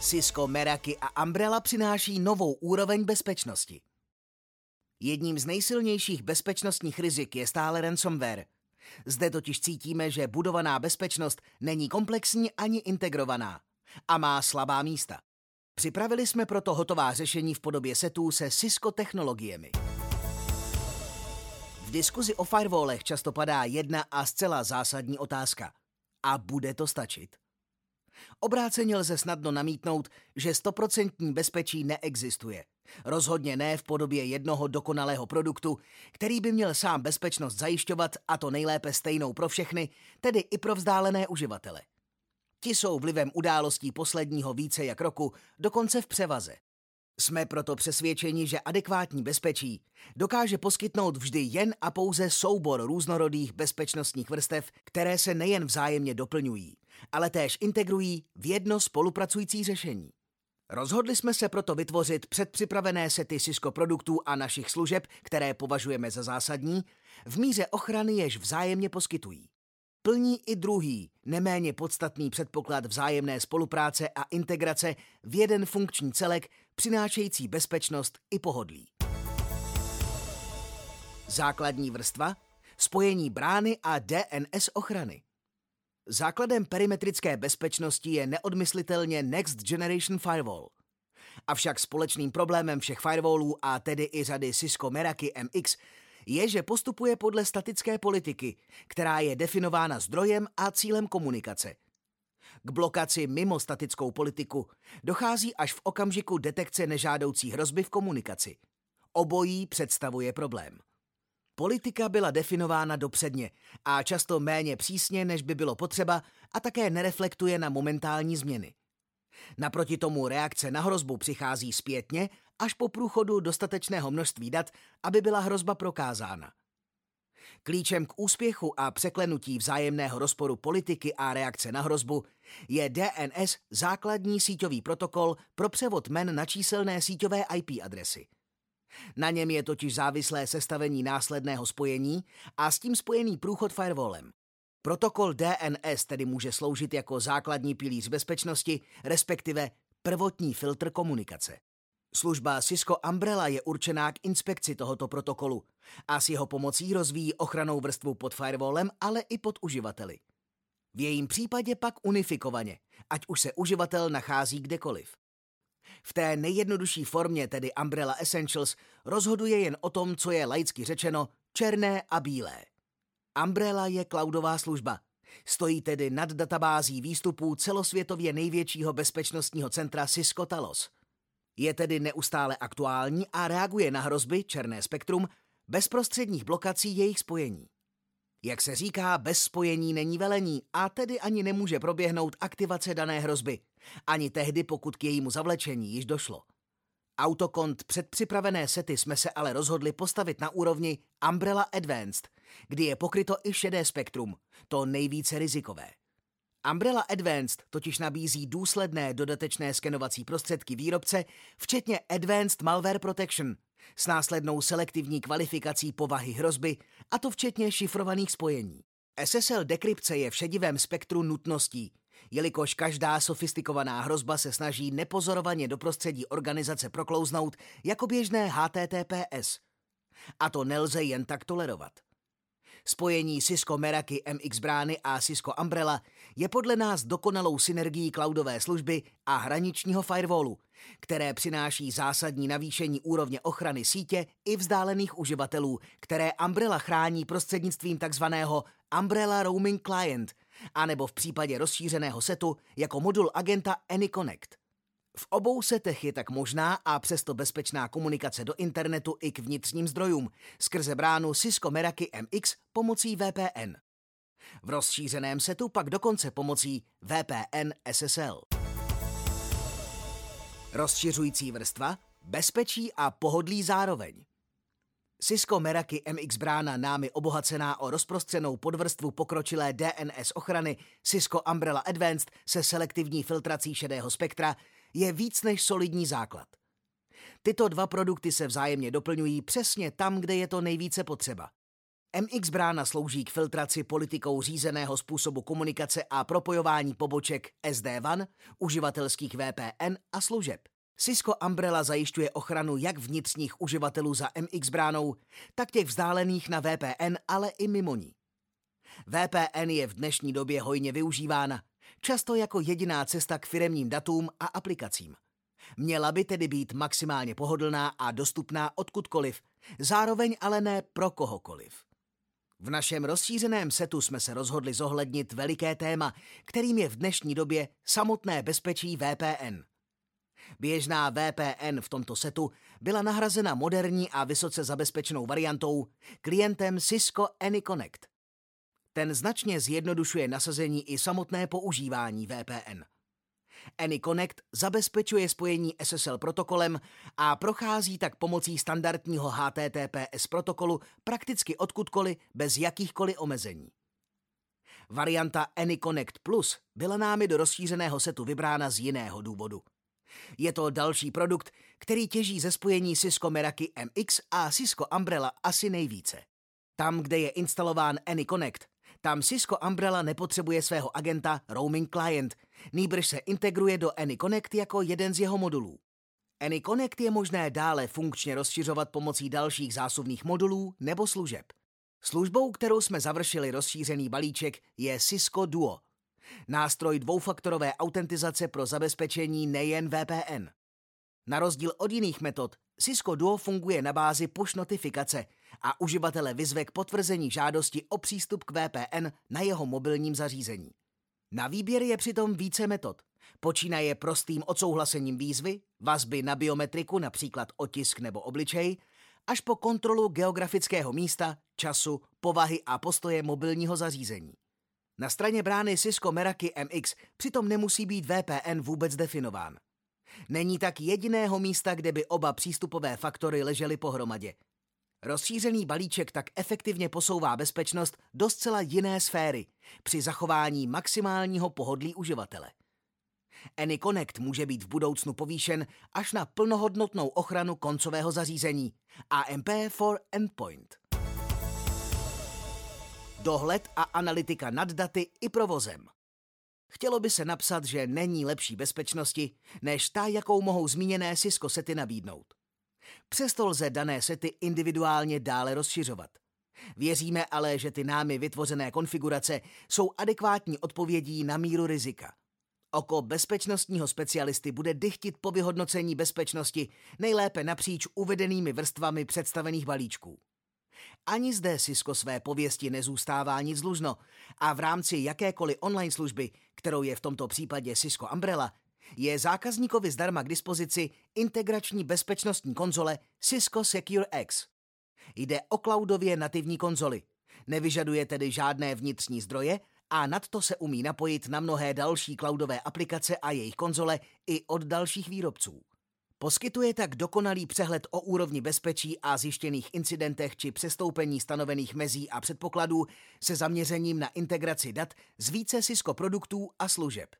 Cisco, Meraki a Umbrella přináší novou úroveň bezpečnosti. Jedním z nejsilnějších bezpečnostních rizik je stále ransomware. Zde totiž cítíme, že budovaná bezpečnost není komplexní ani integrovaná a má slabá místa. Připravili jsme proto hotová řešení v podobě setů se Cisco technologiemi. V diskuzi o firewallech často padá jedna a zcela zásadní otázka. A bude to stačit? Obráceně lze snadno namítnout, že stoprocentní bezpečí neexistuje. Rozhodně ne v podobě jednoho dokonalého produktu, který by měl sám bezpečnost zajišťovat a to nejlépe stejnou pro všechny, tedy i pro vzdálené uživatele. Ti jsou vlivem událostí posledního více jak roku dokonce v převaze. Jsme proto přesvědčeni, že adekvátní bezpečí dokáže poskytnout vždy jen a pouze soubor různorodých bezpečnostních vrstev, které se nejen vzájemně doplňují, ale též integrují v jedno spolupracující řešení. Rozhodli jsme se proto vytvořit předpřipravené sety Cisco produktů a našich služeb, které považujeme za zásadní, v míře ochrany jež vzájemně poskytují. Plní i druhý, neméně podstatný předpoklad vzájemné spolupráce a integrace v jeden funkční celek, přinášející bezpečnost i pohodlí. Základní vrstva, spojení brány a DNS ochrany. Základem perimetrické bezpečnosti je neodmyslitelně Next Generation Firewall. Avšak společným problémem všech firewallů a tedy i řady Cisco Meraki MX je, že postupuje podle statické politiky, která je definována zdrojem a cílem komunikace. K blokaci mimo statickou politiku dochází až v okamžiku detekce nežádoucí hrozby v komunikaci. Obojí představuje problém. Politika byla definována dopředně a často méně přísně, než by bylo potřeba a také nereflektuje na momentální změny. Naproti tomu reakce na hrozbu přichází zpětně až po průchodu dostatečného množství dat, aby byla hrozba prokázána. Klíčem k úspěchu a překlenutí vzájemného rozporu politiky a reakce na hrozbu je DNS základní síťový protokol pro převod men na číselné síťové IP adresy. Na něm je totiž závislé sestavení následného spojení a s tím spojený průchod firewallem. Protokol DNS tedy může sloužit jako základní pilíř bezpečnosti, respektive prvotní filtr komunikace. Služba Cisco Umbrella je určená k inspekci tohoto protokolu a s jeho pomocí rozvíjí ochranou vrstvu pod firewallem, ale i pod uživateli. V jejím případě pak unifikovaně, ať už se uživatel nachází kdekoliv. V té nejjednodušší formě, tedy Umbrella Essentials, rozhoduje jen o tom, co je laicky řečeno černé a bílé. Umbrella je cloudová služba. Stojí tedy nad databází výstupů celosvětově největšího bezpečnostního centra Cisco Talos. Je tedy neustále aktuální a reaguje na hrozby černé spektrum bezprostředních blokací jejich spojení. Jak se říká, bez spojení není velení a tedy ani nemůže proběhnout aktivace dané hrozby. Ani tehdy, pokud k jejímu zavlečení již došlo. Autokont předpřipravené sety jsme se ale rozhodli postavit na úrovni Umbrella Advanced, kdy je pokryto i šedé spektrum, to nejvíce rizikové. Umbrella Advanced totiž nabízí důsledné dodatečné skenovací prostředky výrobce, včetně Advanced Malware Protection, s následnou selektivní kvalifikací povahy hrozby, a to včetně šifrovaných spojení. SSL dekrypce je v šedivém spektru nutností, jelikož každá sofistikovaná hrozba se snaží nepozorovaně do prostředí organizace proklouznout jako běžné HTTPS. A to nelze jen tak tolerovat. Spojení Cisco Meraki MX brány a Cisco Umbrella je podle nás dokonalou synergií cloudové služby a hraničního firewallu, které přináší zásadní navýšení úrovně ochrany sítě i vzdálených uživatelů, které Umbrella chrání prostřednictvím takzvaného Umbrella Roaming Client, anebo v případě rozšířeného setu jako modul agenta AnyConnect. V obou setech je tak možná a přesto bezpečná komunikace do internetu i k vnitřním zdrojům skrze bránu Cisco Meraki MX pomocí VPN. V rozšířeném setu pak dokonce pomocí VPN SSL. Rozšiřující vrstva, bezpečí a pohodlí zároveň. Cisco Meraki MX brána námi obohacená o rozprostřenou podvrstvu pokročilé DNS ochrany Cisco Umbrella Advanced se selektivní filtrací šedého spektra je víc než solidní základ. Tyto dva produkty se vzájemně doplňují přesně tam, kde je to nejvíce potřeba. MX brána slouží k filtraci politikou řízeného způsobu komunikace a propojování poboček SD-WAN, uživatelských VPN a služeb. Cisco Umbrella zajišťuje ochranu jak vnitřních uživatelů za MX bránou, tak těch vzdálených na VPN, ale i mimo ní. VPN je v dnešní době hojně využívána, často jako jediná cesta k firemním datům a aplikacím. Měla by tedy být maximálně pohodlná a dostupná odkudkoliv, zároveň ale ne pro kohokoliv. V našem rozšířeném setu jsme se rozhodli zohlednit veliké téma, kterým je v dnešní době samotné bezpečí VPN. Běžná VPN v tomto setu byla nahrazena moderní a vysoce zabezpečenou variantou klientem Cisco AnyConnect. Ten značně zjednodušuje nasazení i samotné používání VPN. AnyConnect zabezpečuje spojení SSL protokolem a prochází tak pomocí standardního HTTPS protokolu prakticky odkudkoliv bez jakýchkoliv omezení. Varianta AnyConnect Plus byla námi do rozšířeného setu vybrána z jiného důvodu. Je to další produkt, který těží ze spojení Cisco Meraki MX a Cisco Umbrella asi nejvíce. Tam, kde je instalován AnyConnect, tam Cisco Umbrella nepotřebuje svého agenta Roaming Client, nýbrž se integruje do AnyConnect jako jeden z jeho modulů. AnyConnect je možné dále funkčně rozšiřovat pomocí dalších zásuvných modulů nebo služeb. Službou, kterou jsme završili rozšířený balíček, je Cisco Duo, nástroj dvoufaktorové autentizace pro zabezpečení nejen VPN. Na rozdíl od jiných metod, Cisco Duo funguje na bázi push notifikace a uživatele vyzve k potvrzení žádosti o přístup k VPN na jeho mobilním zařízení. Na výběr je přitom více metod. Počínaje prostým odsouhlasením výzvy, vazby na biometriku, například otisk nebo obličej, až po kontrolu geografického místa, času, povahy a postoje mobilního zařízení. Na straně brány Cisco Meraki MX přitom nemusí být VPN vůbec definován. Není tak jediného místa, kde by oba přístupové faktory ležely pohromadě. Rozšířený balíček tak efektivně posouvá bezpečnost do zcela jiné sféry při zachování maximálního pohodlí uživatele. AnyConnect může být v budoucnu povýšen až na plnohodnotnou ochranu koncového zařízení AMP for Endpoint. Dohled a analytika nad daty i provozem. Chtělo by se napsat, že není lepší bezpečnosti, než ta, jakou mohou zmíněné Cisco sety nabídnout. Přesto lze dané sety individuálně dále rozšiřovat. Věříme ale, že ty námi vytvořené konfigurace jsou adekvátní odpovědí na míru rizika. Oko bezpečnostního specialisty bude dychtit po vyhodnocení bezpečnosti nejlépe napříč uvedenými vrstvami představených balíčků. Ani zde Cisco své pověsti nezůstává nic dlužno a v rámci jakékoliv online služby, kterou je v tomto případě Cisco Umbrella, je zákazníkovi zdarma k dispozici integrační bezpečnostní konzole Cisco Secure X. Jde o cloudově nativní konzoli. Nevyžaduje tedy žádné vnitřní zdroje a nadto se umí napojit na mnohé další cloudové aplikace a jejich konzole i od dalších výrobců. Poskytuje tak dokonalý přehled o úrovni bezpečí a zjištěných incidentech či přestoupení stanovených mezí a předpokladů se zaměřením na integraci dat z více Cisco produktů a služeb.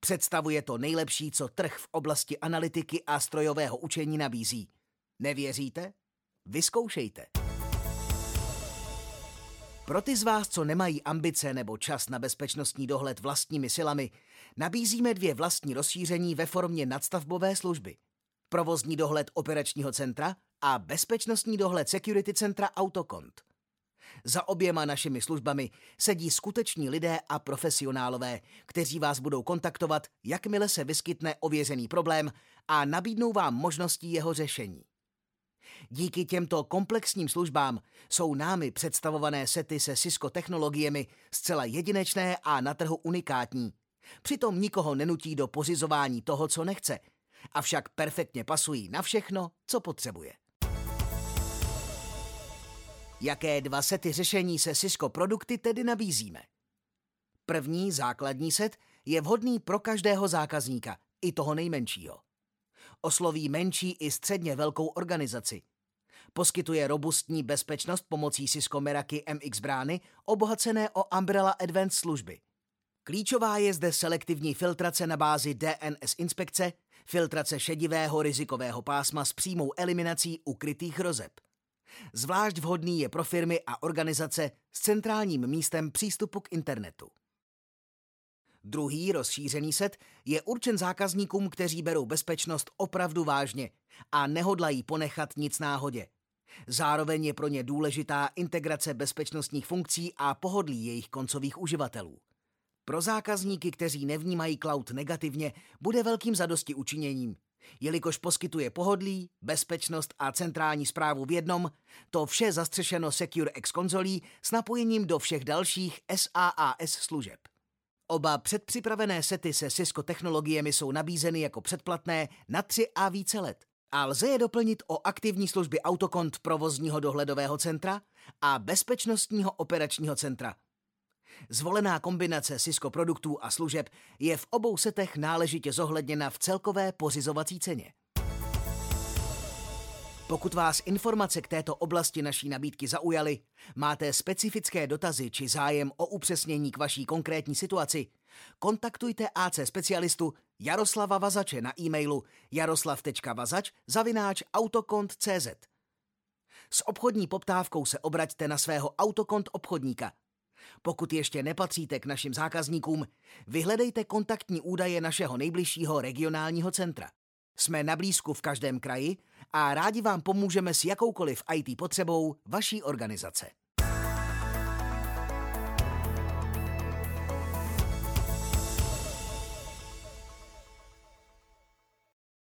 Představuje to nejlepší, co trh v oblasti analytiky a strojového učení nabízí. Nevěříte? Vyzkoušejte. Pro ty z vás, co nemají ambice nebo čas na bezpečnostní dohled vlastními silami, nabízíme dvě vlastní rozšíření ve formě nadstavbové služby. Provozní dohled operačního centra a bezpečnostní dohled security centra Autokont. Za oběma našimi službami sedí skuteční lidé a profesionálové, kteří vás budou kontaktovat, jakmile se vyskytne ověřený problém a nabídnou vám možností jeho řešení. Díky těmto komplexním službám jsou námi představované sety se Cisco technologiemi zcela jedinečné a na trhu unikátní. Přitom nikoho nenutí do pořizování toho, co nechce, avšak perfektně pasují na všechno, co potřebuje. Jaké dva sety řešení se Cisco produkty tedy nabízíme? První základní set je vhodný pro každého zákazníka, i toho nejmenšího. Osloví menší i středně velkou organizaci. Poskytuje robustní bezpečnost pomocí Cisco Meraki MX brány, obohacené o Umbrella Advanced služby. Klíčová je zde selektivní filtrace na bázi DNS inspekce, filtrace šedivého rizikového pásma s přímou eliminací ukrytých rozeb. Zvlášť vhodný je pro firmy a organizace s centrálním místem přístupu k internetu. Druhý rozšířený set je určen zákazníkům, kteří berou bezpečnost opravdu vážně a nehodlají ponechat nic náhodě. Zároveň je pro ně důležitá integrace bezpečnostních funkcí a pohodlí jejich koncových uživatelů. Pro zákazníky, kteří nevnímají cloud negativně, bude velkým zadosti učiněním. Jelikož poskytuje pohodlí, bezpečnost a centrální zprávu v jednom, to vše zastřešeno Secure X konzolí s napojením do všech dalších SaaS služeb. Oba předpřipravené sety se Cisco technologiemi jsou nabízeny jako předplatné na tři a více let a lze je doplnit o aktivní služby Autokont provozního dohledového centra a bezpečnostního operačního centra. Zvolená kombinace Cisco produktů a služeb je v obou setech náležitě zohledněna v celkové pořizovací ceně. Pokud vás informace k této oblasti naší nabídky zaujaly, máte specifické dotazy či zájem o upřesnění k vaší konkrétní situaci, kontaktujte AC specialistu Jaroslava Vazače na e-mailu jaroslav.vazač zavináč autokont.cz. S obchodní poptávkou se obraťte na svého autokont obchodníka. Pokud ještě nepatříte k našim zákazníkům, vyhledejte kontaktní údaje našeho nejbližšího regionálního centra. Jsme na blízku v každém kraji a rádi vám pomůžeme s jakoukoliv IT potřebou vaší organizace.